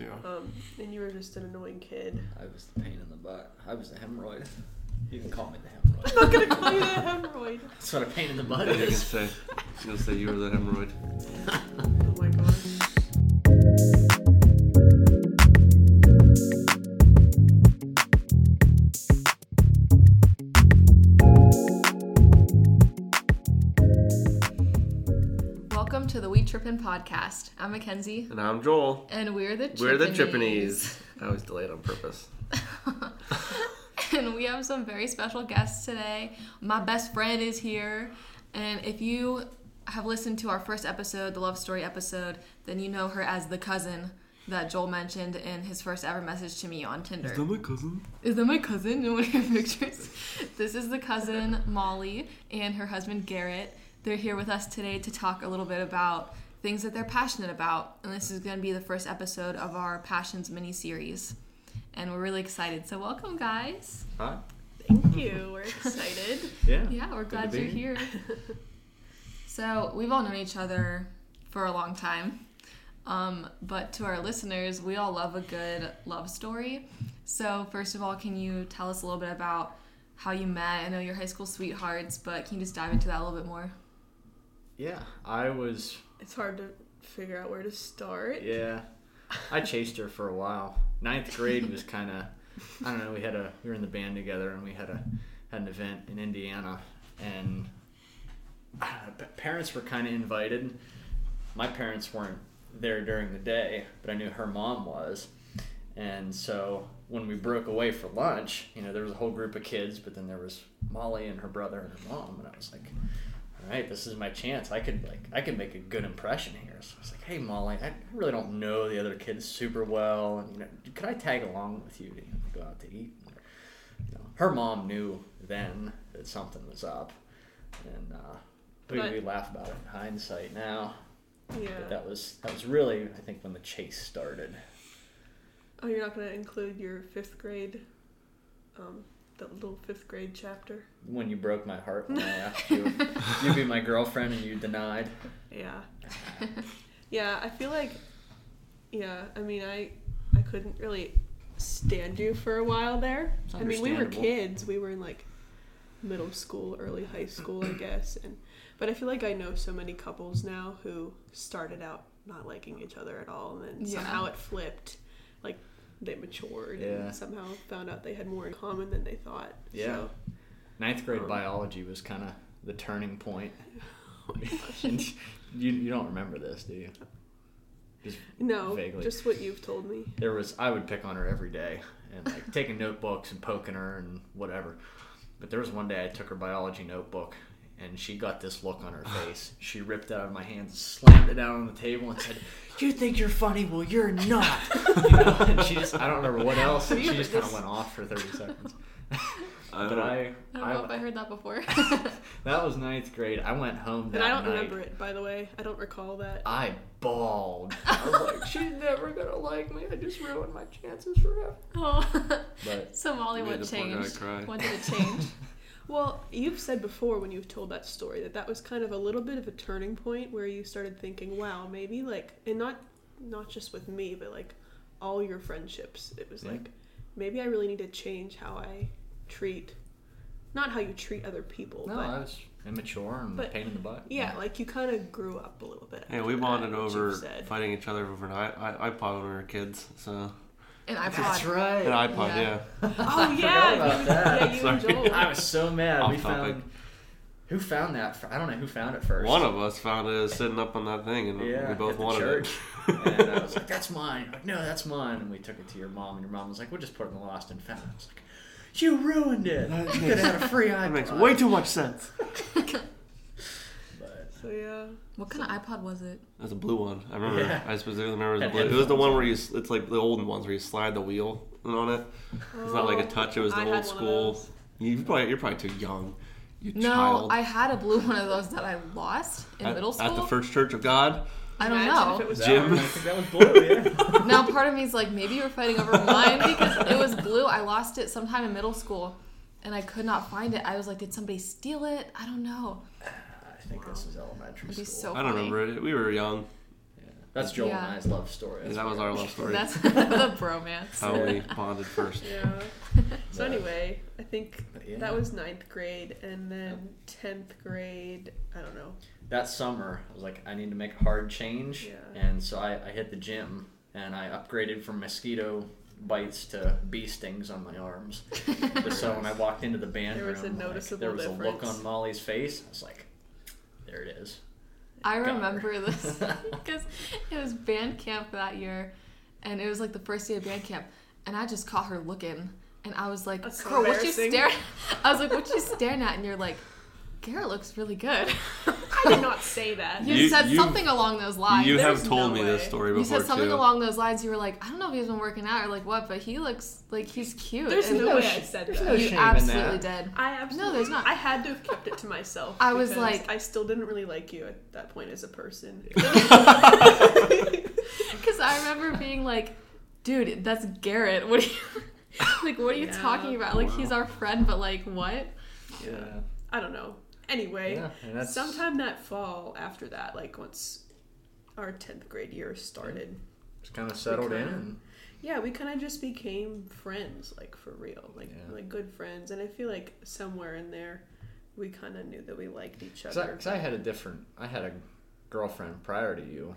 Yeah. Um, and you were just an annoying kid. I was the pain in the butt. I was the hemorrhoid. You can call me the hemorrhoid. I'm not gonna call you a hemorrhoid. That's what a pain in the butt You can is. say, you can say you were the hemorrhoid. Trippin' podcast. I'm Mackenzie, And I'm Joel. and we're the We're the Trippinies. Trippinies. I was delayed on purpose. and we have some very special guests today. My best friend is here, and if you have listened to our first episode, the love story episode, then you know her as the cousin that Joel mentioned in his first ever message to me on Tinder. Is that my cousin? Is that my cousin in one of your pictures? this is the cousin Molly and her husband Garrett. They're here with us today to talk a little bit about things that they're passionate about. And this is going to be the first episode of our Passions mini series. And we're really excited. So, welcome, guys. Hi. Thank you. We're excited. Yeah. Yeah, we're glad you're here. so, we've all known each other for a long time. Um, but to our listeners, we all love a good love story. So, first of all, can you tell us a little bit about how you met? I know you're high school sweethearts, but can you just dive into that a little bit more? Yeah. I was. It's hard to figure out where to start. Yeah. I chased her for a while. Ninth grade was kind of. I don't know. We had a. We were in the band together, and we had a had an event in Indiana, and uh, parents were kind of invited. My parents weren't there during the day, but I knew her mom was, and so when we broke away for lunch, you know, there was a whole group of kids, but then there was Molly and her brother and her mom, and I was like, all right, this is my chance. I could like I could make a good impression here. So I was like, hey Molly, I really don't know the other kids super well, and you know, could I tag along with you to you know, go out to eat? You know, her mom knew then that something was up, and uh, we, we laugh about it in hindsight now. Yeah. But that was that was really I think when the chase started. Oh, you're not gonna include your fifth grade, um, that little fifth grade chapter. When you broke my heart when I asked you you'd be my girlfriend and you denied. Yeah. yeah, I feel like. Yeah, I mean, I I couldn't really stand you for a while there. I mean, we were kids. We were in like middle school, early high school, I guess. And but I feel like I know so many couples now who started out not liking each other at all, and then Yeah. somehow it flipped. Like they matured Yeah. and somehow found out they had more in common than they thought. Yeah. So, Ninth grade Um, biology was kind of the turning point. oh. And you you don't remember this, do you? Just no, Vaguely. just what you've told me. there was I would pick on her every day and like taking notebooks and poking her and whatever. But there was one day I took her biology notebook and she got this look on her face. She ripped it out of my hands, slammed it down on the table, and said, "You think you're funny? Well, you're not." You know? And she just I don't remember what else. And she just kind of went off for thirty seconds. I But don't- I, I don't know if I heard that before. that was ninth grade. I went home that And I don't night. remember it, by the way. I don't recall that. I bawled. I was like, she's never gonna like me. I just ruined my chances forever. oh. But so, Molly, Made what the poor guy changed? When did it change? Well, you've said before when you've told that story that that was kind of a little bit of a turning point where you started thinking, wow, maybe like, and not not just with me, but like all your friendships. It was Yeah. like, maybe I really need to change how I treat, not how you treat other people, no, but I was immature and but- pain in the butt. yeah, like you kind of grew up a little bit. Yeah, we bonded what you've over fighting each other over an i- i- iPod when we were kids. So And iPod. That's right. an iPod, Yeah. yeah. Oh yeah, about that. yeah, you and Sorry. Joel. I was so mad. Off we topic. found who found that. fir- I don't know who found it first. One of us found it sitting up on that thing, and yeah, we both at the wanted church. it. and I was like, "That's mine." You're like, no, that's mine. And we took it to your mom, and your mom was like, "We'll just put it in the lost and found." I was like, "You ruined it. That You could have had a free iPod." that makes way too much sense. But So yeah, What kind of iPod was it? It was a blue one. I remember. Yeah. I specifically remember it was Had blue. It was the one where you. It's like the olden ones where you slide the wheel on it. It's not like a Oh, touch. It was the I old school. You probably you're probably too young. You No, child. I had a blue one of those that I lost in at, middle school. at the First Church of God. I don't Imagine know. if it was that Jim. one? I think that was blue. Yeah. now part of me is like maybe you were fighting over mine because it was blue. I lost it sometime in middle school, and I could not find it. I was like, did somebody steal it? I don't know. I think this was elementary It'd be school. so I don't funny. remember it. We were young. Yeah. That's Joel Yeah. and I's love story. Yeah, That's that was our love story. That's the bromance. How we bonded first. Yeah. So But- anyway, I think But yeah. that was ninth grade, and then tenth grade. I don't know. that summer, I was like, I need to make a hard change, Yeah. and so I, I hit the gym and I upgraded from mosquito bites to bee stings on my arms. But so when I walked into the band There was a room, like, noticeable there was a look difference. on Molly's face. I was like, there it is. I Got her. remember this because it was band camp that year, and it was like the first day of band camp, and I just caught her looking, and I was like, That's so "Girl, what you staring?" I was like, "What you staring at?" And you're like, "Garrett looks really good." I did not say that. You, You- said you- something along those lines. You have There's told no me this way. story You said something too. along those lines. You were like, "I don't know if he's been working out or like what, but he looks like he's cute." There's And no no way I said that. no you shame in absolutely that. did. I absolutely. no. there's not. I had to have kept it to myself. I was like- I still didn't really like you at that point as a person. Because I remember being like, "Dude, that's Garrett. What are you like? What are you Yeah. talking about? Like he's our friend, but like what?" Yeah. I don't know. Anyway, Yeah, sometime that fall after that, like once our tenth grade year started, just kind of settled in. kinda- And, yeah, we kind of just became friends, like for real, like Yeah. like good friends. And I feel like somewhere in there, we kind of knew that we liked each other. Cause I, I had a different, I had a girlfriend prior to you,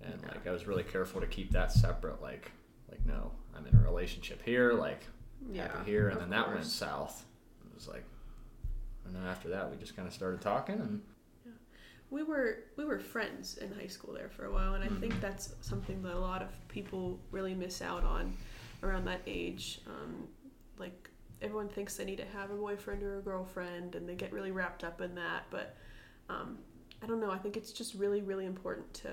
and Yeah. like I was really careful to keep that separate. Like, like no, I'm in a relationship here, like yeah, happy here, and then that went south. It was like, and then after that, we just kind of started talking, and yeah. we were we were friends in high school there for a while, and I Mm-hmm. think that's something that a lot of people really miss out on around that age. Um, like everyone thinks they need to have a boyfriend or a girlfriend, and they get really wrapped up in that. But um, I don't know. I think it's just really really important to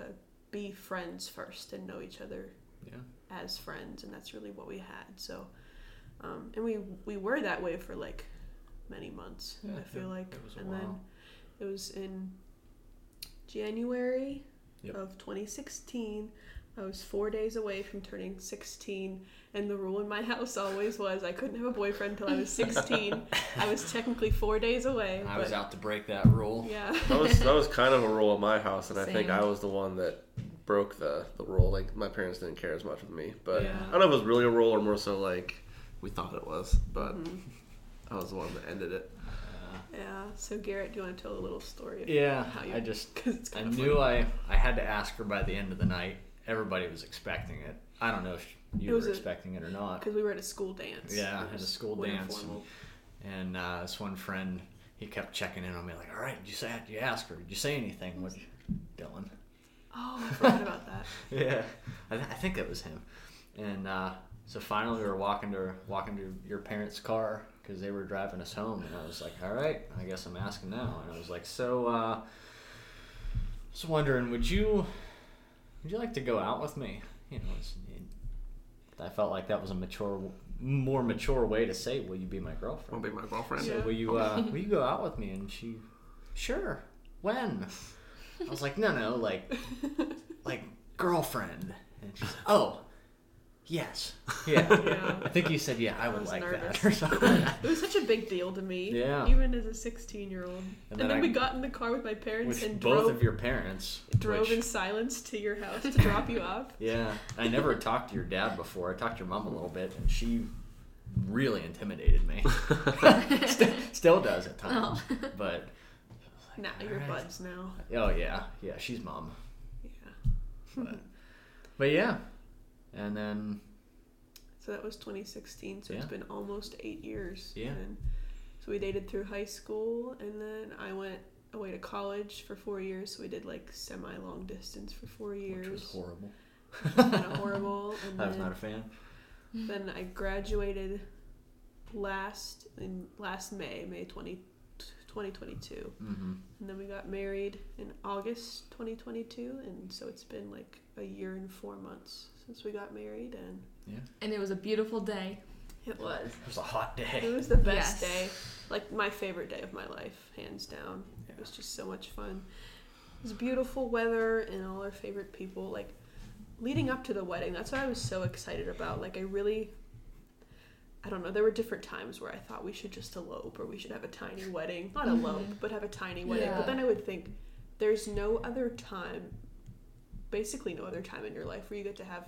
be friends first and know each other yeah, as friends, and that's really what we had. So, um, and we we were that way for like many months. Yeah, I feel yeah, like, it was a and while. then it was in January Yep. of 2016. I was four days away from turning 16, and the rule in my house always was I couldn't have a boyfriend until I was 16. I was technically four days away. I but was out to break that rule. Yeah. That was that was kind of a rule in my house, and I think I was the one that broke the the rule. Like my parents didn't care as much with me, but Yeah. I don't know if it was really a rule or more so like we thought it was. But Mhm. I was the one that ended it. Yeah. So Garrett, do you want to tell a little story? Yeah, How you- I just Because I kind of knew I I had to ask her by the end of the night. Everybody was expecting it. I don't know if you was were a- expecting it or not. because we were at a school dance. Yeah, at a school dance. informal. And uh, this one friend, he kept checking in on me, like, "All right, did you say? Did you ask her? Did you say anything?" What, Dylan? Oh, I forgot about that. Yeah, I, th- I think that was him. And uh, so finally, we were walking to walking to your parents' car because they were driving us home, and I was like, "All right, I guess I'm asking now." And I was like, "So, uh, just wondering, would you would you like to go out with me?" You know, it's, I felt like that was a mature, more mature way to say, "Will you be my girlfriend?" Will be my girlfriend? So Yeah. will you uh, will you go out with me? And she, sure. When? I was like, no, no, like, like girlfriend. And she's, oh, yes, yeah. Yeah. I think you said, yeah, I I would was like nervous. that or something. It was such a big deal to me. Yeah. Even as a 16 year old. And, And then, then I- we got in the car with my parents With and both drove, of your parents. drove which- in silence to your house to drop you off. Yeah, I never talked to your dad before. I talked to your mom a little bit, and she really intimidated me. still, still does at times, oh. but Now you're Alright. buds now. oh yeah, yeah, she's mom. Yeah. But, but yeah, and then So that was 2016. So Yeah. it's been almost eight years. Yeah. And so we dated through high school, and then I went away to college for four years. So we did like semi long distance for four years. which was horrible. kind of horrible. And I was not a fan. then I graduated last in last May, May 20, 2022. Mm-hmm. And then we got married in August 2022, and so it's been like a year and four months since we got married, and yeah. And it was a beautiful day. it was. It was a hot day. It was the best Yes. day, like my favorite day of my life, hands down. It was just so much fun. It was beautiful weather and all our favorite people. Like leading up to the wedding, that's what I was so excited about. Like I really, I don't know. There were different times where I thought we should just elope or we should have a tiny wedding, not elope, but have a tiny wedding. Yeah. But then I would think, there's no other time basically no other time in your life where you get to have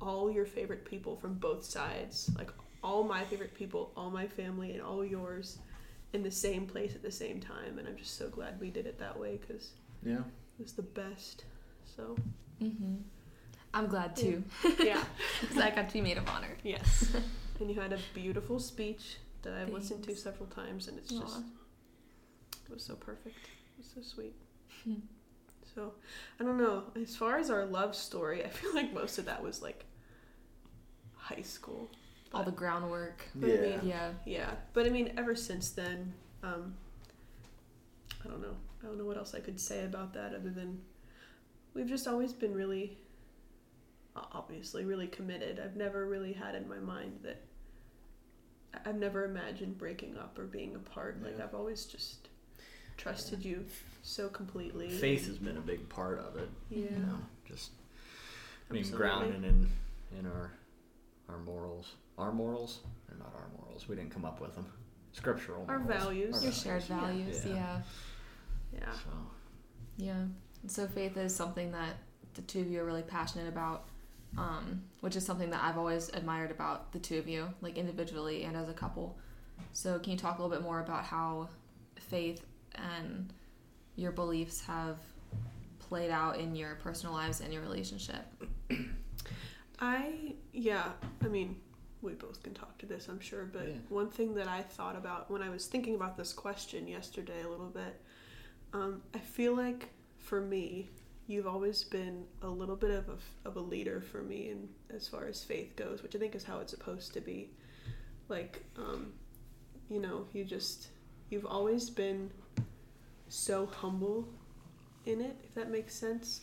all your favorite people from both sides, like all my favorite people, all my family, and all yours in the same place at the same time. And I'm just so glad we did it that way because Yeah. it was the best. So, hmm I'm glad too, yeah, because I got to be maid of honor. yes. And you had a beautiful speech that I've listened to several times, and it's just it was so perfect. It was so sweet. Hmm. So, I don't know. As far as our love story, I feel like most of that was like high school. All the groundwork. But I mean, Yeah. Yeah, but I mean, ever since then, um, I don't know. I don't know what else I could say about that other than we've just always been really, obviously, really committed. I've never really had in my mind that I- I've never imagined breaking up or being apart. Like Yeah. I've always just trusted you so completely. Faith has been a big part of it. Yeah. You know, just being Absolutely. grounded in in our our morals. Our morals? They're not our morals. We didn't come up with them. Scriptural. Our morals. values. Our Your shared values. Yeah. Yeah. Yeah. So Yeah. So faith is something that the two of you are really passionate about, um, which is something that I've always admired about the two of you, like individually and as a couple. So can you talk a little bit more about how faith and your beliefs have played out in your personal lives and your relationship? I yeah, I mean, we both can talk to this, I'm sure, but Yeah. one thing that I thought about when I was thinking about this question yesterday a little bit, um, I feel like for me, you've always been a little bit of a, of a leader for me, and as far as faith goes, which I think is how it's supposed to be. Like, um, you know, you just you've always been so humble in it, if that makes sense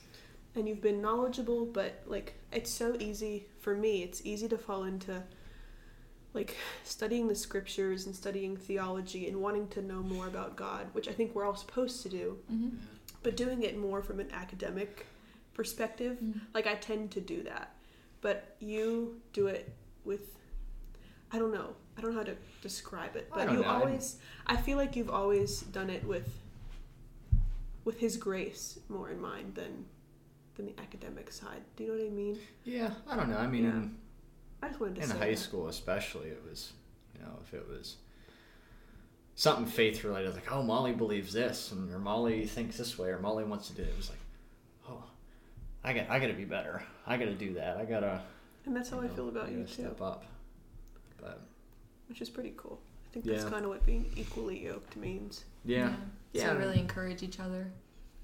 and you've been knowledgeable but like it's so easy for me it's easy to fall into like studying the scriptures and studying theology and wanting to know more about god which i think we're all supposed to do Mm-hmm. But doing it more from an academic perspective mm. like i tend to do that but you do it with i don't know i don't know how to describe it but you know. always i feel like you've always done it with with his grace more in mind than than the academic side do you know what i mean yeah, I don't know. I mean, Yeah. in, i just wanted to in say high that. school especially, it was you know if it was something faith related, like oh Molly believes this, and or Molly thinks this way, or Molly wants to do it. It was like, oh, I got I got to be better. I got to do that. I gotta. and that's how you i feel about I you gotta too Step up. But which is pretty cool i think that's kind of what being equally yoked means yeah, So Yeah. really encourage each other.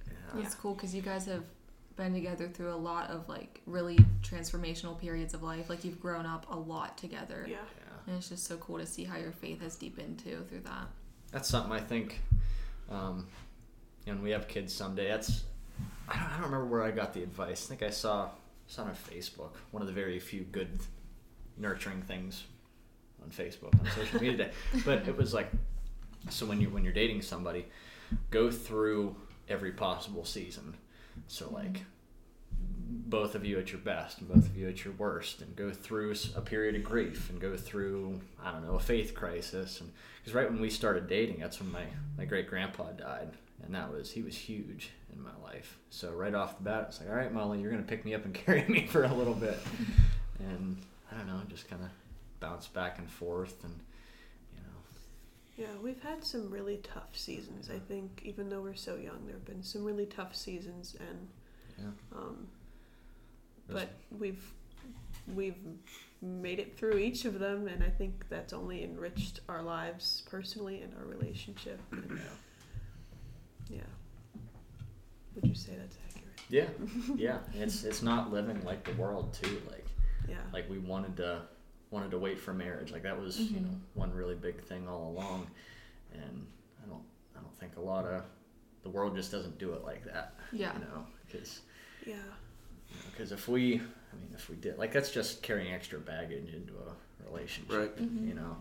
yeah. It's cool because you guys have been together through a lot of like really transformational periods of life. Like you've grown up a lot together. yeah yeah. And it's just so cool to see how your faith has deepened too through that. that's something I think, um, and we have kids someday. That's I don't, I don't remember where I got the advice. I think I saw it's it on Facebook. One of the very few good nurturing things on Facebook on social media today. But it was like, so when you when you're dating somebody, go through every possible season. So like. Both of you at your best and both of you at your worst, and go through a period of grief, and go through I don't know a faith crisis, and because right when we started dating, that's when my, my great grandpa died. And that was, he was huge in my life. So right off the bat, it's like, all right, Molly, you're going to pick me up and carry me for a little bit. and I don't know, just kind of bounce back and forth. And, you know, Yeah, we've had some really tough seasons. I think, even though we're so young, there have been some really tough seasons, and yeah. um, but we've we've made it through each of them, and I think that's only enriched our lives personally and our relationship. And, yeah, would you say that's accurate? Yeah. Yeah. It's, it's not living like the world, too. Like, Yeah, like we wanted to wanted to wait for marriage like that was you know Mhm. one really big thing all along and i don't i don't think a lot of the world just doesn't do it like that Yeah. you know because yeah, because if we i mean if we did like that's just carrying extra baggage into a relationship Right. Mhm. you know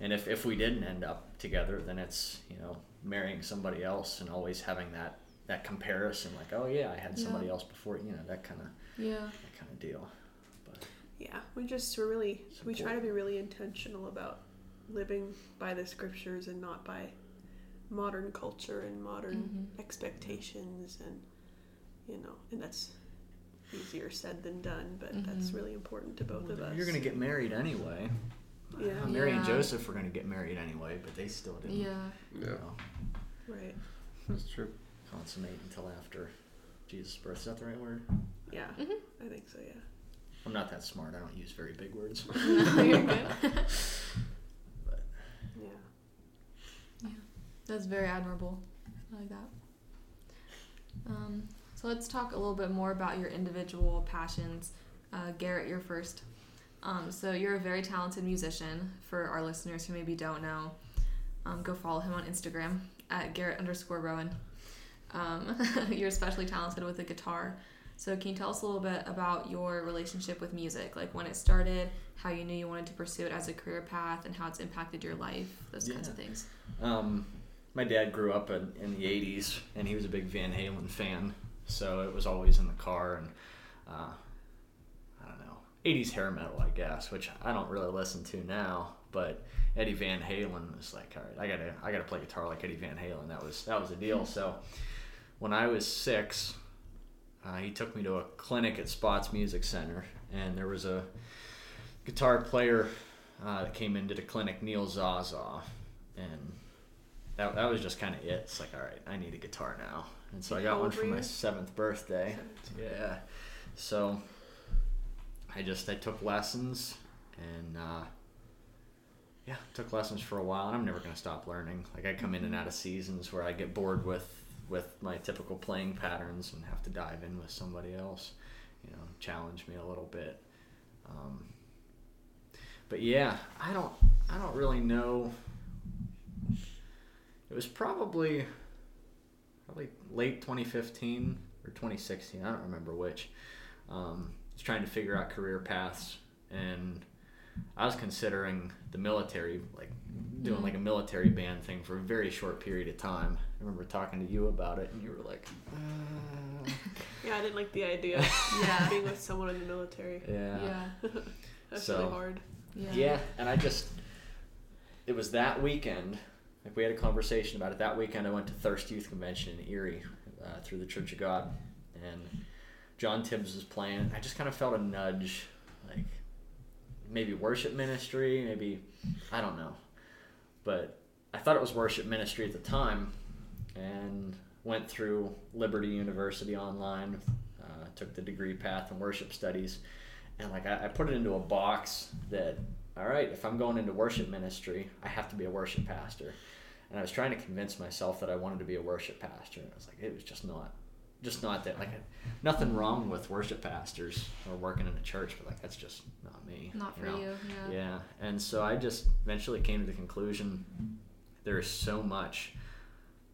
and if if we didn't end up together then it's you know marrying somebody else and always having that that comparison like oh yeah i had somebody Yeah. else before you know that kind of Yeah. that kind of deal but yeah. We just we're really we try to be really intentional about living by the scriptures and not by modern culture and modern Mhm. expectations and you know and that's easier said than done, but that's Mhm. really important to both of us. You're gonna get married anyway. Yeah. Uh, Mary and Joseph were gonna get married anyway, but they still didn't. Yeah. Yeah, know, right. that's true. consummate until after Jesus' birth. Is that the right word? Yeah, Mhm. I think so. Yeah. I'm not that smart. I don't use very big words. no, you're good. But Yeah. Yeah. That's very admirable. I like that. Um, so let's talk a little bit more about your individual passions. Uh, Garrett, you're first. Um, so you're a very talented musician. For our listeners who maybe don't know, um, go follow him on Instagram at Garrett underscore Rowan. Um, you're especially talented with the guitar. So can you tell us a little bit about your relationship with music, like when it started, how you knew you wanted to pursue it as a career path, and how it's impacted your life, those kinds of things. Um, my dad grew up in, in the 80s and he was a big Van Halen fan. So it was always in the car and, uh, I don't know, 80s hair metal, I guess, which I don't really listen to now. But Eddie Van Halen was like, all right, I gotta, I gotta play guitar like Eddie Van Halen. That was, that was the deal. So when I was six, uh, he took me to a clinic at Spots Music Center and there was a guitar player uh, that came into the clinic, Neil Zaza, and that, that was just kind of it. It's like, all right, I need a guitar now, and so I got one for my seventh birthday. Yeah, so I just I took lessons and uh, yeah, took lessons for a while, and I'm never gonna stop learning. Like I come in and out of seasons where I get bored with with my typical playing patterns and have to dive in with somebody else, you know, challenge me a little bit. Um, but yeah, I don't I don't really know. It was probably probably late 2015 or 2016. I don't remember which. Um, I was trying to figure out career paths, and I was considering the military, like doing like a military band thing for a very short period of time. I remember talking to you about it, and you were like, uh, Yeah, I didn't like the idea of Yeah. being with someone in the military. "Yeah, Yeah. That's So- really hard. Yeah. Yeah, and I just it was that weekend. Like we had a conversation about it. That weekend, I went to Thirst Youth Convention in Erie uh, through the Church of God, and John Tibbs was playing. I just kind of felt a nudge, like maybe worship ministry, maybe I don't know, but I thought it was worship ministry at the time, and went through Liberty University online, uh, took the degree path in worship studies and like I, I put it into a box that all right if i'm going into worship ministry i have to be a worship pastor and i was trying to convince myself that i wanted to be a worship pastor and i was like it was just not just not that like nothing wrong with worship pastors or working in a church but like that's just not me Not for know? you. Yeah. yeah and so i just eventually came to the conclusion there is so much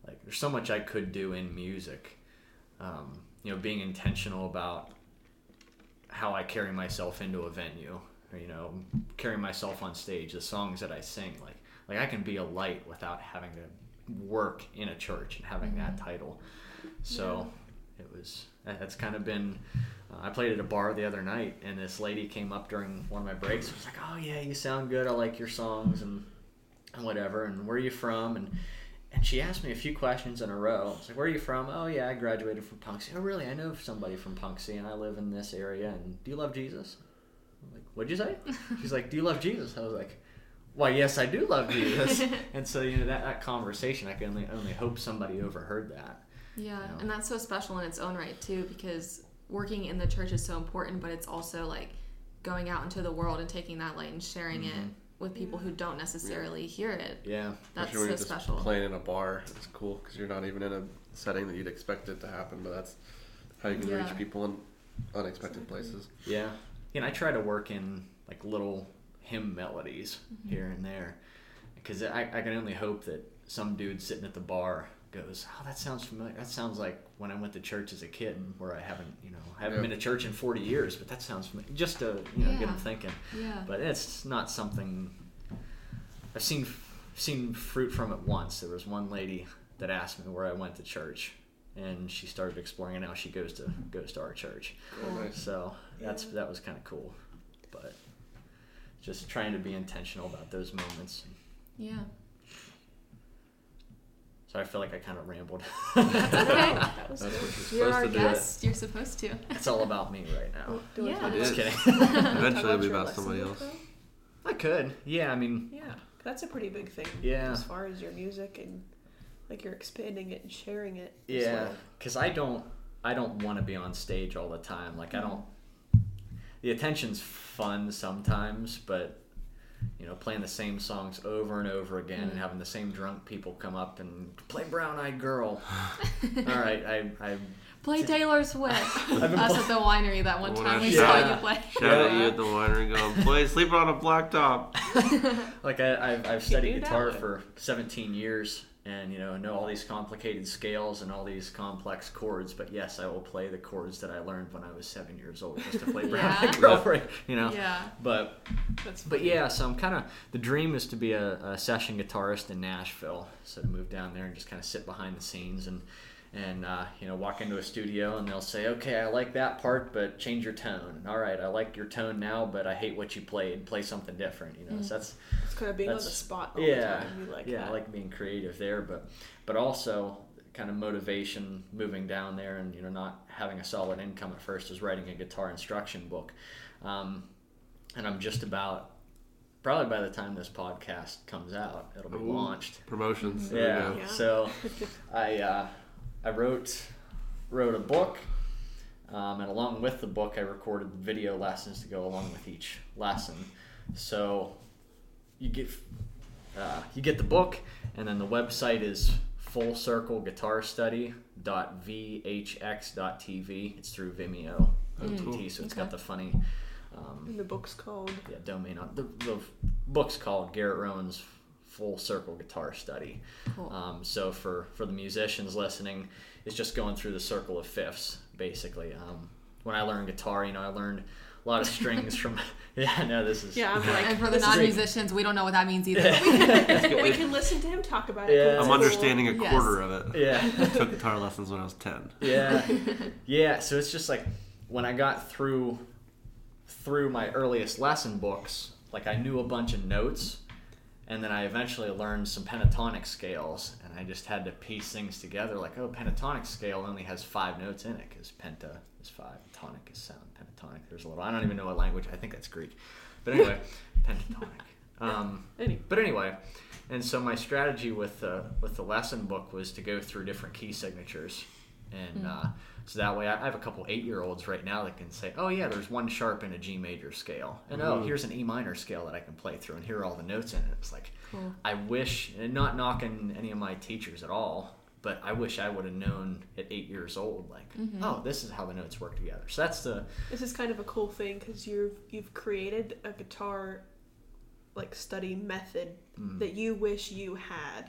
like there's so much i could do in music um, you know being intentional about how i carry myself into a venue or, you know carry myself on stage the songs that i sing like like i can be a light without having to work in a church and having that title so it was that- that's kind of been uh, i played at a bar the other night and this lady came up during one of my breaks and was like oh yeah you sound good i like your songs and and whatever and where are you from and and she asked me a few questions in a row. I was like, "Where are you from?" "Oh yeah, I graduated from Punxsutawney." "Oh really? I know somebody from Punxsutawney, and I live in this area." And do you love Jesus? I'm like, "What'd you say?" She's like, "Do you love Jesus?" I was like, "Why, yes, I do love Jesus." and so you know that, that conversation, I can only only hope somebody overheard that. Yeah, know? and that's so special in its own right too, because working in the church is so important, but it's also like going out into the world and taking that light and sharing it mm-hmm. with people who don't necessarily hear it. Yeah, That's Especially so just special. Playing in a bar, it's cool because you're not even in a setting that you'd expect it to happen, but that's how you can Yeah. reach people in unexpected places. Yeah. And I try to work in like little hymn melodies here and there because I, I can only hope that some dude sitting at the bar goes, Oh, that sounds familiar. That sounds like when I went to church as a kid and where I haven't, you know, I haven't Yeah. been to church in 40 years, but that sounds familiar. Just to, you know, get Yeah. them thinking. Yeah. But it's not something I've seen seen fruit from it once. There was one lady that asked me where I went to church. And she started exploring, and now she goes to goes to our church. Oh, nice. So that's Yeah. that was kind of cool, but just trying to be intentional about those moments. Yeah. So I feel like I kind of rambled. That's okay. That was That's good. what you're You're supposed our to do. guest. You're supposed to. it's all about me right now. Well, do Yeah. talk It Just kidding. Eventually, it'll be about somebody else. though? I could. Yeah, I mean, Yeah, that's a pretty big thing. Yeah. As far as your music and like you're expanding it and sharing it. as yeah, well. because I don't, I don't want to be on stage all the time. Like I mm. don't. The attention's fun sometimes, but you know, playing the same songs over and over again and mm. having the same drunk people come up and play Brown Eyed Girl. all right, I, I Play Taylor Swift. Us at the winery that one time we saw you play. Shout at Yeah. you at the winery going, play sleeping on a blacktop. like I, I've, I've studied guitar for 17 years and you know know all these complicated scales and all these complex chords but yes i will play the chords that i learned when i was seven years old just to play brown Yeah. Eyed girl for you know Yeah. but That's but yeah so i'm kind of the dream is to be a, a session guitarist in nashville so to move down there and just kind of sit behind the scenes and and uh, you know walk into a studio and they'll say okay i like that part but change your tone all right i like your tone now but i hate what you played play something different you know so that's it's kind of being on the spot all yeah, the time. You like yeah, that. I like being creative there, but but also kind of motivation moving down there and you know not having a solid income at first is writing a guitar instruction book, um, and I'm just about probably by the time this podcast comes out, it'll be Ooh. launched. Promotions. There Yeah. Yeah. So I uh, I wrote wrote a book, um, and along with the book, I recorded video lessons to go along with each lesson. So you get uh, you get the book, and then the website is full circle guitar study vhx.tv. It's through Vimeo, Mm. OTT, so it's got the funny. Um, and the book's called yeah, domain on the, the book's called Garrett Rowan's Full Circle Guitar Study. Cool. Um, so for for the musicians listening, it's just going through the circle of fifths basically. Um, when I learned guitar, you know, I learned a lot of strings from. Yeah, no, this is. Yeah, I'm like and for the non-musicians, we don't know what that means either. we can listen to him talk about it. Yeah. 'cause I'm cool. understanding a Yes. quarter of it. Yeah. I took guitar lessons when I was 10. yeah yeah so it's just like when i got through through my earliest lesson books like i knew a bunch of notes and then i eventually learned some pentatonic scales and i just had to piece things together like oh pentatonic scale only has five notes in it because penta is five tonic is seven pentatonic there's a little i don't even know what language i think that's greek. But anyway pentatonic. Um, but anyway, and so my strategy with the with the lesson book was to go through different key signatures, and uh, so that way I have a couple eight year olds right now that can say, oh yeah, there's one sharp in a G major scale, and oh here's an E minor scale that I can play through, and here are all the notes in it. It's like Cool. I wish, and not knocking any of my teachers at all, but I wish I would have known at eight years old, like, oh, this is how the notes work together. So that's the This is kind of a cool thing because you've you've created a guitar like study method Mm. that you wish you had,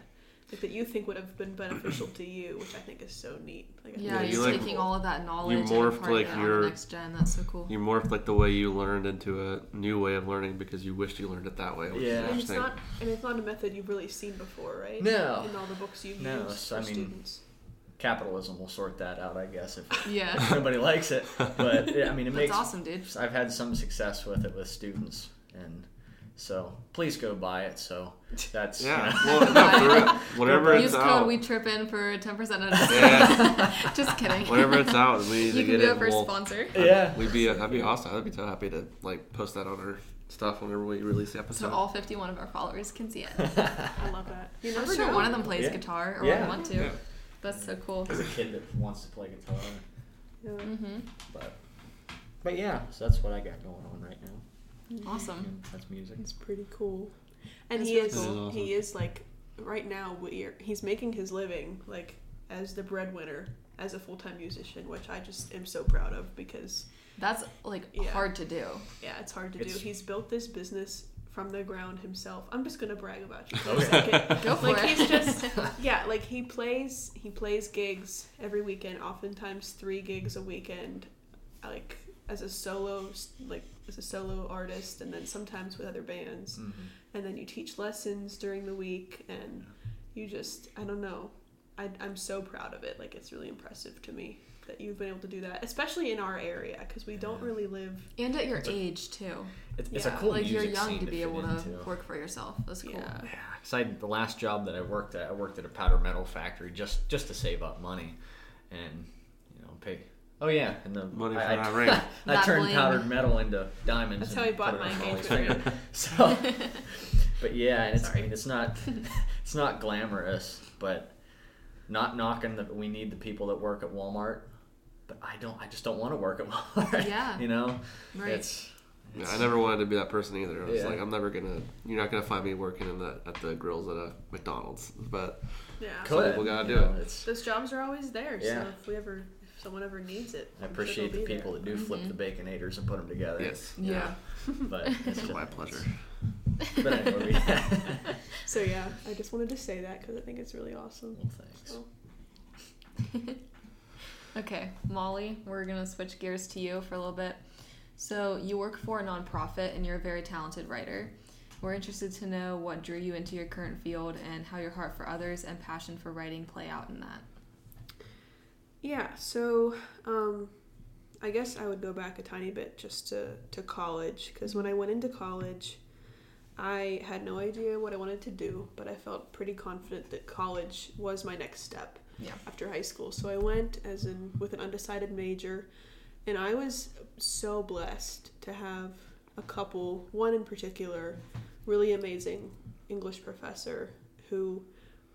like that you think would have been beneficial to you, which I think is so neat. Like, I Yeah, Yeah, you you're like- taking all of that knowledge and morphed, imparting like, your- next gen. That's so cool. You morphed like the way you learned into a new way of learning because you wished you learned it that way. Which Yeah. Is And it's not, and it's not a method you've really seen before, right? No. In all the books you've No, used so, for I mean, students. capitalism will sort that out, I guess, if Yeah. nobody likes it. But yeah, I mean, it That's makes awesome, dude. I've had some success with it with students, and so please go buy it. So that's Yeah. you know. Well, no, for real. Whenever Use it's code we trip in for ten percent of discount. Yeah. Just kidding. whenever it's out, we need you to can get be it. our first we'll- sponsor. yeah. We'd be that'd be awesome. I'd be so happy to like post that on our stuff whenever we release the episode. So all 51 of our followers can see it. I love that. You I'm never sure one of them plays Yeah. guitar or Yeah. want to. Yeah. That's so cool. As a kid that wants to play guitar, Yeah. hmm but but yeah, so that's what I got going on right now. Awesome. That's music. It's pretty cool. And That's he really is cool. That is awesome. he is like right now we're he's making his living like as the breadwinner as a full time musician, which I just am so proud of because That's like Yeah. hard to do. yeah, it's hard to It's- do. He's built this business from the ground himself. I'm just gonna brag about you for a Okay. second. Go for like it. he's just yeah, like he plays he plays gigs every weekend, oftentimes three gigs a weekend, like as a solo like as a solo artist, and then sometimes with other bands Mhm. and then you teach lessons during the week and you just i don't know I, i'm so proud of it like it's really impressive to me that you've been able to do that, especially in our area because we don't really live. And at your age too. It's, it's Yeah, a cool like music you're young scene to be fit able to into. work for yourself. That's cool. Yeah. Yeah, 'cause I the last job that I worked at, I worked at a powder metal factory just just to save up money, and you know pay. Oh yeah, and the Money I, for I, that ring. I turned bling. powdered metal into diamonds. That's and how he bought my engagement ring. So, but yeah, and it's I mean it's not it's not glamorous, but not knocking that we need the people that work at Walmart. But I don't. I just don't want to work at Walmart. Yeah. you know, Right. it's. Yeah, I never wanted to be that person either. I was Yeah. like, I'm never gonna. You're not gonna find me working in the at the grills at a McDonald's. But Yeah. Some could, people gotta do know, it. Those jobs are always there. Yeah. So if we ever, if someone ever needs it, I I'm sure appreciate they'll the people there. that do mm-hmm. flip the baconators and put them together. yes, Yeah. but it's it's just, my pleasure. But anyway, we, So yeah, I just wanted to say that because I think it's really awesome. Well, thanks. So. Okay, Molly, we're gonna switch gears to you for a little bit. So you work for a nonprofit and you're a very talented writer. We're interested to know what drew you into your current field and how your heart for others and passion for writing play out in that. Yeah, so um, I guess I would go back a tiny bit just to, to college because when I went into college, I had no idea what I wanted to do, but I felt pretty confident that college was my next step Yeah. after high school. So I went as in with an undecided major, and I was so blessed to have a couple, one in particular, really amazing English professor who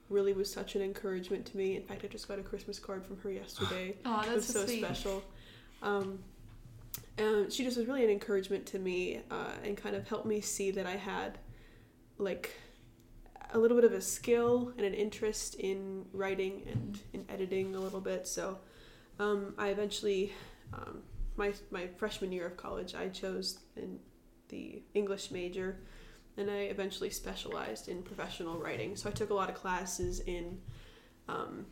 really was such an encouragement to me. In fact, I just got a Christmas card from her yesterday. Oh, it that's was so, special. Um, and she just was really an encouragement to me uh, and kind of helped me see that I had like a little bit of a skill and an interest in writing and in editing a little bit. So um, I eventually, um, my my freshman year of college, I chose in the English major, and I eventually specialized in professional writing. So I took a lot of classes in. Um,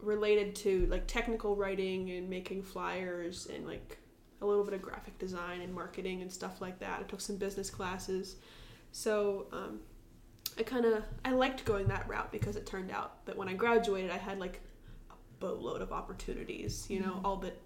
related to like technical writing and making flyers and like a little bit of graphic design and marketing and stuff like that. I took some business classes. So um, I kind of I liked going that route because it turned out that when I graduated, I had like a boatload of opportunities. You know, Mhm. all that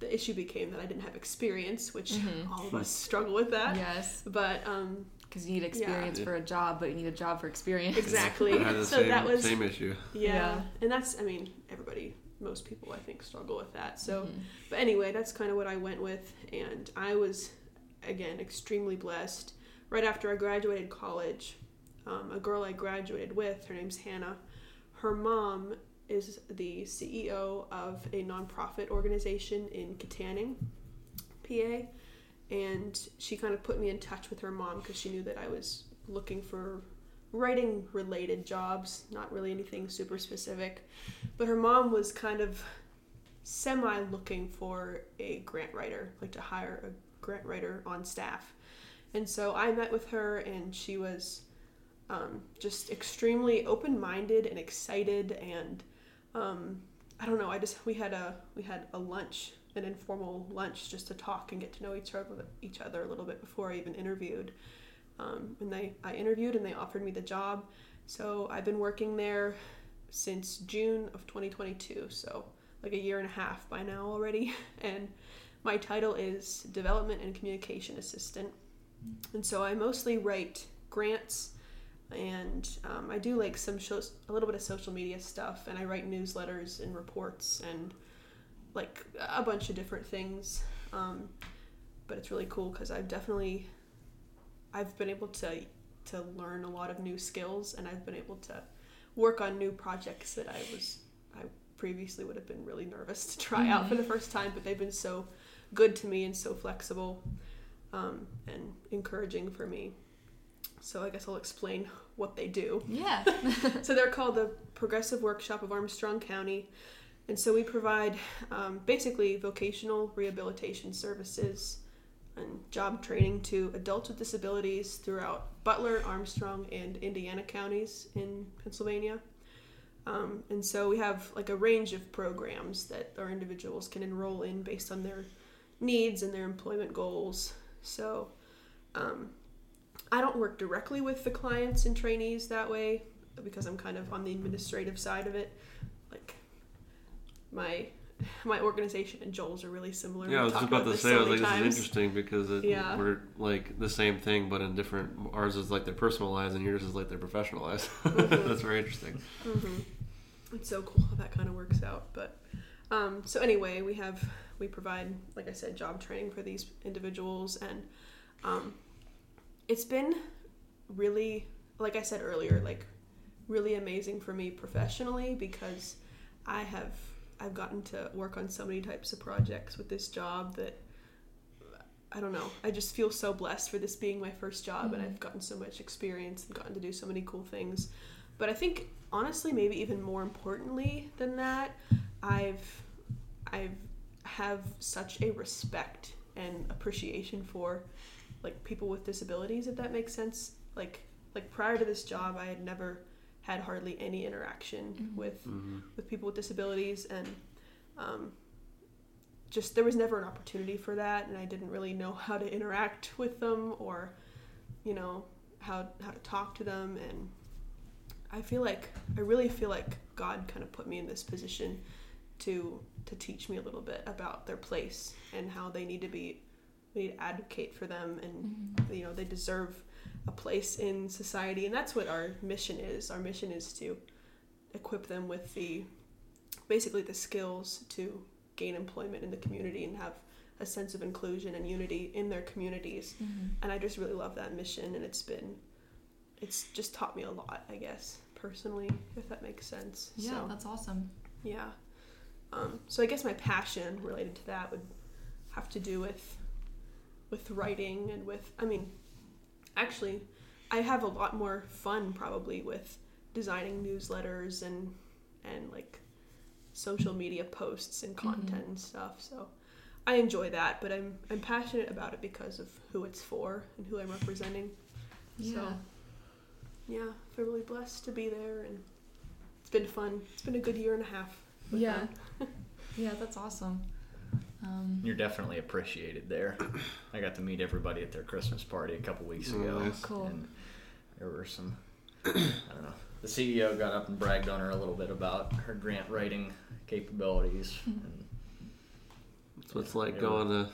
the issue became that I didn't have experience, which Mhm. all of us struggle with that. Yes, But um, because you need experience Yeah. for a job, but you need a job for experience. Exactly. I had the So same, that was- the same issue. yeah. Yeah. and that's I mean everybody, most people I think struggle with that. So. Mhm. But anyway, that's kind of what I went with, and I was, again, extremely blessed. Right after I graduated college, um, a girl I graduated with, her name's Hannah, her mom is the CEO of a nonprofit organization in Kittanning, PA, and she kind of put me in touch with her mom because she knew that I was looking for writing related jobs, not really anything super specific. But her mom was kind of semi looking for a grant writer, like to hire a grant writer on staff. And so I met with her, and she was um, just extremely open minded and excited. And um, I don't know, I just we had a we had a lunch, an informal lunch, just to talk and get to know each other each other a little bit before I even interviewed. Um, and they I interviewed, and they offered me the job. So I've been working there since June of 2022. So like a year and a half by now already. And my title is Development and Communication Assistant. And so I mostly write grants and um, I do like some shows, a little bit of social media stuff, and I write newsletters and reports and like a bunch of different things. Um, but it's really cool because I've definitely, I've been able to to learn a lot of new skills, and I've been able to work on new projects that I was I previously would have been really nervous to try out for the first time, but they've been so good to me and so flexible um, and encouraging for me. So I guess I'll explain what they do. Yeah. So they're called the Progressive Workshop of Armstrong County. And so we provide um, basically vocational rehabilitation services and job training to adults with disabilities throughout Butler, Armstrong, and Indiana counties in Pennsylvania. Um, and so we have like a range of programs that our individuals can enroll in based on their needs and their employment goals. So um, I don't work directly with the clients and trainees that way because I'm kind of on the administrative side of it. Like my my organization and Joel's are really similar. Yeah, I was just talked about to say, I so was like, many this is times. interesting because it, Yeah. we're like the same thing, but in different. Ours is like their personal lives, and yours is like their professional lives. Mhm. That's very interesting. hmm It's so cool how that kind of works out. But um, so anyway, we have we provide, like I said, job training for these individuals, and um, it's been really, like I said earlier, like really amazing for me professionally because I have I've gotten to work on so many types of projects with this job that I don't know. I just feel so blessed for this being my first job, and Mhm. I've gotten so much experience and gotten to do so many cool things. But I think honestly, maybe even more importantly than that, I've I've have such a respect and appreciation for like people with disabilities, if that makes sense. Like like prior to this job, I had never had hardly any interaction Mhm. with hmm with people with disabilities and um, just there was never an opportunity for that and i didn't really know how to interact with them or you know how how to talk to them and i feel like i really feel like god kind of put me in this position to to teach me a little bit about their place and how they need to be we need to advocate for them and Mhm. you know they deserve a place in society and that's what our mission is our mission is to equip them with the basically the skills to gain employment in the community and have a sense of inclusion and unity in their communities Mhm. and i just really love that mission and it's been it's just taught me a lot i guess personally if that makes sense Yeah, so that's awesome. yeah. Um, so I guess my passion related to that would have to do with with writing and with I mean actually I have a lot more fun probably with designing newsletters and and like social media posts and mm-hmm. content and stuff. So I enjoy that, but I'm I'm passionate about it because of who it's for and who I'm representing. Yeah. So yeah, I feel really blessed to be there and it's been fun. It's been a good year and a half. Yeah. Yeah, that's awesome. Um, You're definitely appreciated there. I got to meet everybody at their Christmas party a couple weeks ago. nice. Cool. And there were some, I don't know. The CEO got up and bragged on her a little bit about her grant writing capabilities. and That's what it's like Yeah. going to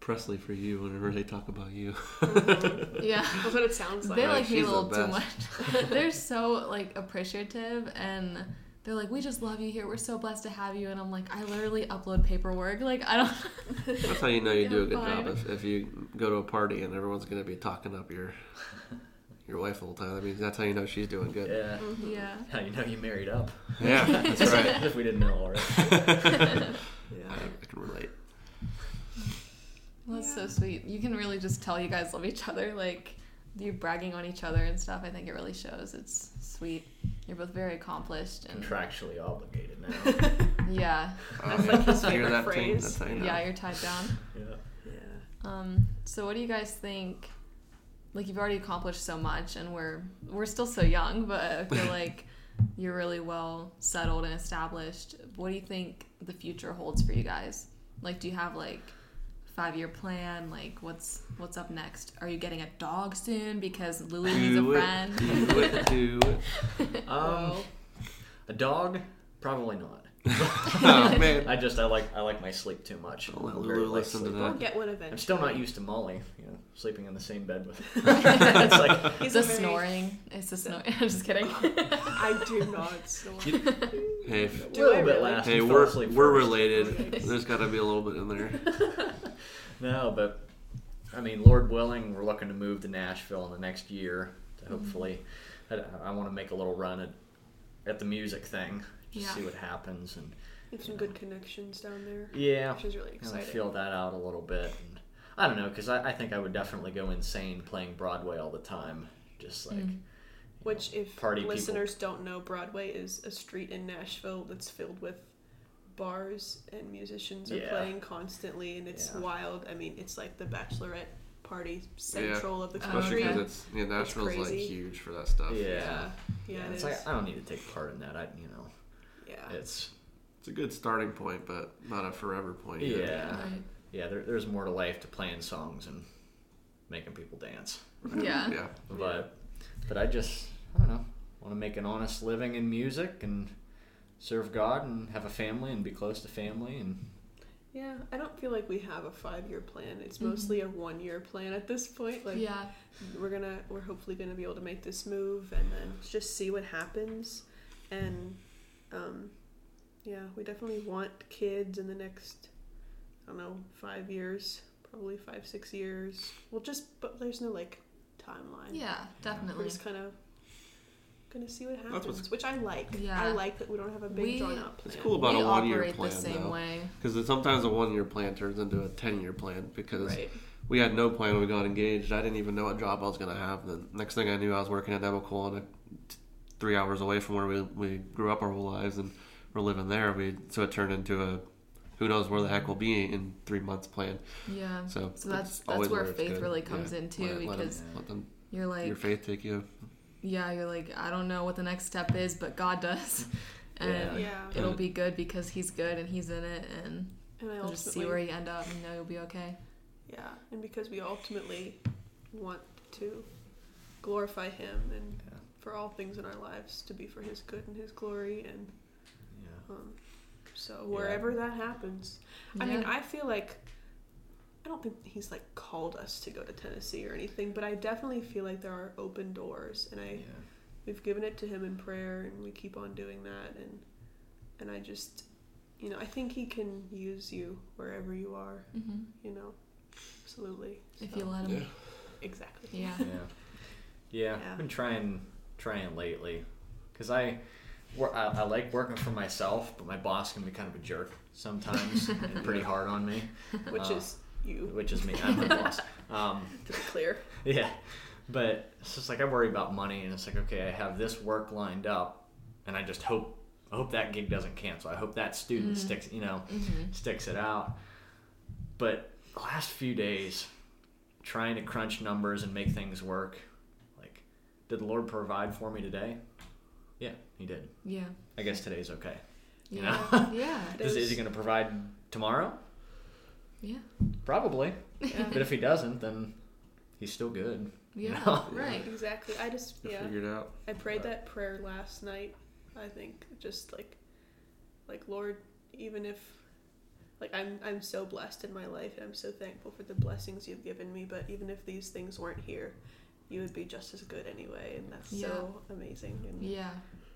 Presley for you whenever they talk about you. Mhm. yeah. That's what it sounds like. they Right, like me a little too much. they're so like appreciative and they're like, "We just love you here. We're so blessed to have you." And I'm like, "I literally upload paperwork. Like, I don't." That's how you know you do a good fine. job. If, if you go to a party and everyone's going to be talking up your your wife all the whole time, I mean, that's how you know she's doing good. yeah. Mhm. yeah. How you know you married up? Yeah, that's right. if we didn't know already. Yeah. I can relate. Well, that's so sweet. You can really just tell you guys love each other. Like, you bragging on each other and stuff. I think it really shows. It's sweet. You're both very accomplished and Contractually obligated now. yeah, That's like his favorite that phrase. That's how you know. yeah, you're tied down. yeah. Yeah. Um, so what do you guys think? Like you've already accomplished so much, and we're we're still so young, but I feel like you're really well settled and established. What do you think the future holds for you guys? Like, do you have like five year plan? Like, what's what's up next? Are you getting a dog soon because Lily needs a it, friend? do it, do it. Um, a dog? Probably not. oh, man. I just I like I like my sleep too much. I'll let I'm a very Lulu light listen to that. We'll get one eventually. I'm still not used to Molly, you know, sleeping in the same bed with. it's like He's the a very- snoring. It's the snoring. I'm just kidding. I do not snore. Hey, if- Do a little bit really? last. hey, You fell we're asleep we're first. related. There's got to be a little bit in there. No, but I mean, Lord willing, we're looking to move to Nashville in the next year. To mm-hmm. hopefully, I, I want to make a little run at at the music thing, just Yeah. see what happens, and You have some good connections down there, yeah, which is really kind of exciting. feel that out a little bit. And I don't know, because I, I think I would definitely go insane playing Broadway all the time, just like. Mm. you know, Which, if party people. listeners don't know, Broadway is a street in Nashville that's filled with bars and musicians are Yeah. playing constantly, and it's Yeah. wild. I mean, it's like the bachelorette party central of the Oh, Especially country. because it's yeah, Nashville's like huge for that stuff. Yeah. yeah, yeah, it it's is. like I don't need to take part in that. I, you know, yeah. It's It's a good starting point, but not a forever point. yeah. Right. yeah. There, there's more to life to playing songs and making people dance. Yeah. Yeah. But but I just I don't know want to make an honest living in music and serve God and have a family and be close to family and Yeah, I don't feel like we have a five year plan. It's Mhm. mostly a one year plan at this point. Like yeah. we're gonna we're hopefully gonna be able to make this move and then just see what happens and um yeah, we definitely want kids in the next I don't know, five years, probably five, six years. Well just but there's no like timeline. Yeah, definitely. We're just kinda gonna see what happens. Which I like. Yeah. I like that we don't have a big We- drawn out plan. It's cool about we a one year plan the same though. way. Because sometimes a one year plan turns into a 10 year plan because Right. we had no plan when we got engaged. I didn't even know what job I was going to have. The next thing I knew, I was working at Democol and three hours away from where we, we grew up our whole lives and we're living there. We So it turned into a who knows where the heck we'll be in three months plan. Yeah. So, So that's- that's always where faith good. really comes in, too, let, let 'em- because let them, You're like, your faith take you. yeah, you're like, I don't know what the next step is, but God does. And Yeah. it'll be good because He's good and He's in it, and And I you'll just see where you end up, and you know you'll be okay. Yeah, and because we ultimately want to glorify Him and Yeah. For all things in our lives to be for His good and His glory, and yeah. um, so wherever that happens, I mean, I feel like I don't think He's like called us to go to Tennessee or anything, but I definitely feel like there are open doors, and I yeah. we've given it to Him in prayer, and we keep on doing that, and and I just, you know, I think He can use you wherever you are, hmm you know, absolutely. If So- you let Him. exactly. Yeah. yeah. Yeah, Yeah. I've been trying trying lately because I, I I like working for myself, but my boss can be kind of a jerk sometimes and pretty hard on me, which Uh, is you, which is me. I'm the boss. Um, to be clear. yeah, but it's just like I worry about money, and it's like okay, I have this work lined up, and I just hope I hope that gig doesn't cancel. I hope that student Mhm. sticks, you know, hmm sticks it out. But the last few days, trying to crunch numbers and make things work, like, did the Lord provide for me today? Yeah, He did. Yeah. I guess today's okay. You Yeah. know? yeah. Is, is He going to provide tomorrow? Yeah. Probably. Yeah. But if He doesn't, then He's still good. you Yeah. know? Right. exactly. I just You'll yeah. figure it out. I prayed that prayer last night. I think just like, like Lord, even if, like I'm I'm so blessed in my life and I'm so thankful for the blessings you've given me. But even if these things weren't here, you would be just as good anyway, and that's so amazing and, Yeah.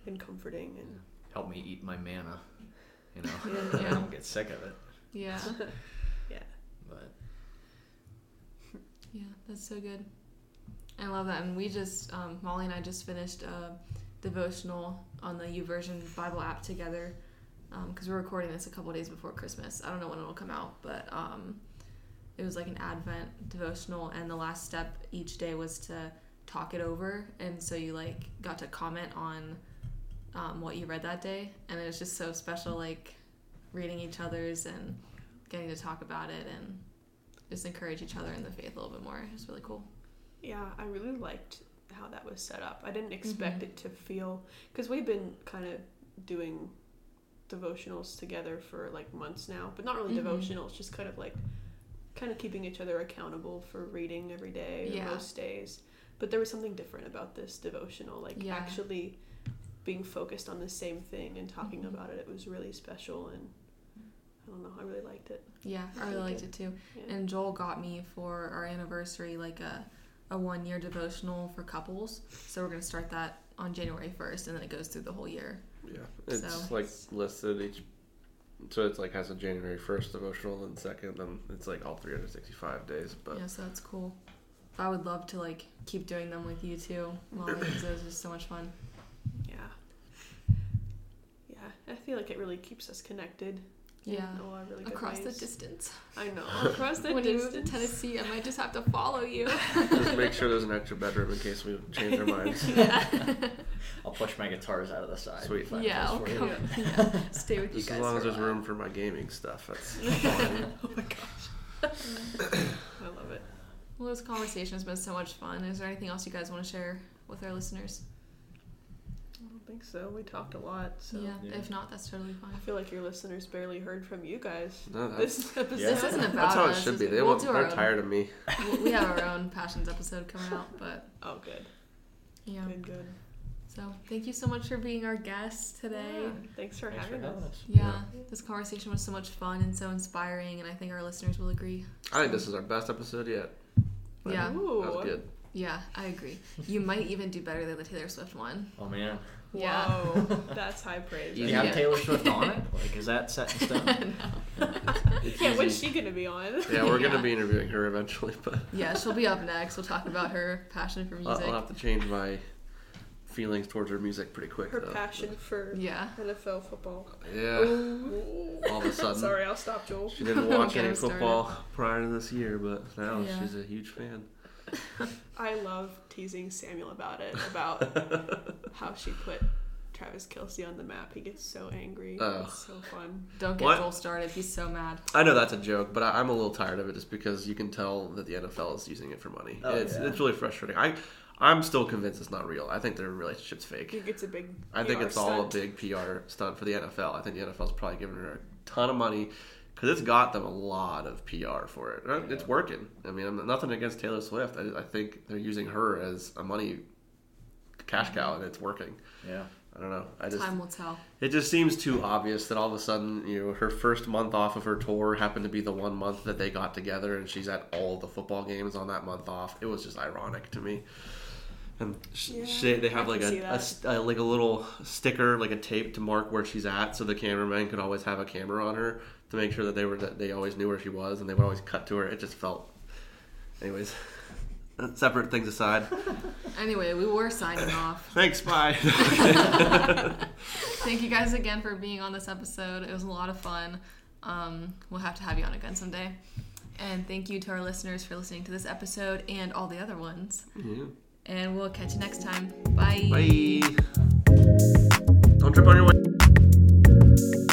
and comforting and Help me eat my manna. You know? Yeah. I don't get sick of it. Yeah. Yeah. But Yeah, that's so good. I love that. And we just, um, Molly and I just finished a devotional on the YouVersion Bible app together because we're recording this a couple days before Christmas. I don't know when it'll come out, but um, it was like an Advent devotional, and the last step each day was to talk it over. And so you like got to comment on um, what you read that day, and it was just so special, like reading each other's and getting to talk about it and just encourage each other in the faith a little bit more. It's really cool. Yeah, I really liked how that was set up. I didn't expect Mhm. it to feel because we've been kind of doing devotionals together for like months now, but not really Mhm. devotionals, just kind of like kind of keeping each other accountable for reading every day or Yeah. most days. But there was something different about this devotional, like Yeah. actually being focused on the same thing and talking Mhm. about it. It was really special and I don't know, I really liked it. Yeah, I really Really liked it too. Yeah. And Joel got me for our anniversary like a a one year devotional for couples. So we're gonna start that on January first, and then it goes through the whole year. Yeah, it's So- like listed each. So it's like has a January first devotional and second, then it's like all 365 days. But yeah, so that's cool. I would love to like keep doing them with you too, Molly, because it was just so much fun. Yeah. Yeah, I feel like it really keeps us connected. In Yeah. a lot really good Across the distance. I know. Across the when you move distance. to Tennessee, I might just have to follow you. just make sure there's an extra bedroom in case we change our minds. yeah. I'll push my guitars out of the side. Sweet. Find yeah, a I'll come. you. Yeah. Stay with you Just guys. as long as there's while. room for my gaming stuff. That's fine. oh my gosh. I love it. Well, this conversation has been so much fun. Is there anything else you guys want to share with our listeners? I don't think so. We talked a lot, so yeah. Yeah. If not, that's totally fine. I feel like your listeners barely heard from you guys. No, that's, This episode. This isn't about that's how it us. should be. They we'll want, do our they're own- tired of me. we- we have our own passions episode coming out, but Oh, good. yeah. Good, good. So thank you so much for being our guest today. Yeah, Thanks for Thanks having having us. us. Yeah, this conversation was so much fun and so inspiring, and I think our listeners will agree. I think this is our best episode yet. But Yeah. That was good. Yeah, I agree. You might even do better than the Taylor Swift one. Oh man. Yeah. Whoa, that's high praise. Do you Yeah. have Taylor Swift on it? Like, is that set in stone? It's Yeah, when's she gonna be on? Yeah, we're gonna be interviewing her eventually, but Yeah, she'll be up next. We'll talk about her passion for I'll, music. I'll have to change my feelings towards her music pretty quick. Her though. passion for Yeah. NFL football. Yeah. Ooh. All of a sudden. Sorry, I'll stop, Joel. She didn't watch any her started. football prior to this year, but now Yeah. she's a huge fan. I love teasing Samuel about it, about how she put Travis Kelce on the map. He gets so angry. Oh. It's so fun. Don't get What? Joel started. He's so mad. I know that's a joke, but I, I'm a little tired of it just because you can tell that the NFL is using it for money. Oh, it's yeah. it's really frustrating. I I'm still convinced it's not real. I think their relationship's I fake. think it's a big. I think PR it's all a stunt. big PR stunt for the NFL. I think the NFL's probably giving her a ton of money because it's got them a lot of PR for it. Uh, It's working. I mean, I'm nothing against Taylor Swift. I, I think they're using her as a money cash cow, and it's working. Yeah. I don't know. I just Time will tell. it just seems too obvious that all of a sudden, you know, her first month off of her tour happened to be the one month that they got together, and she's at all the football games on that month off. It was just ironic to me. And sh- Yeah, sh- they have I like can a, a that. st- uh, like a little sticker, like a tape to mark where she's at, so the cameraman could always have a camera on her to make sure that they were that they always knew where she was, and they would always cut to her. It just felt, anyways. Separate things aside. Anyway, we were signing off. Thanks. Bye. Thank you guys again for being on this episode. It was a lot of fun. Um, we'll have to have you on again someday. And thank you to our listeners for listening to this episode and all the other ones. yeah. And we'll catch you next time. Bye. Bye. Don't trip on your way.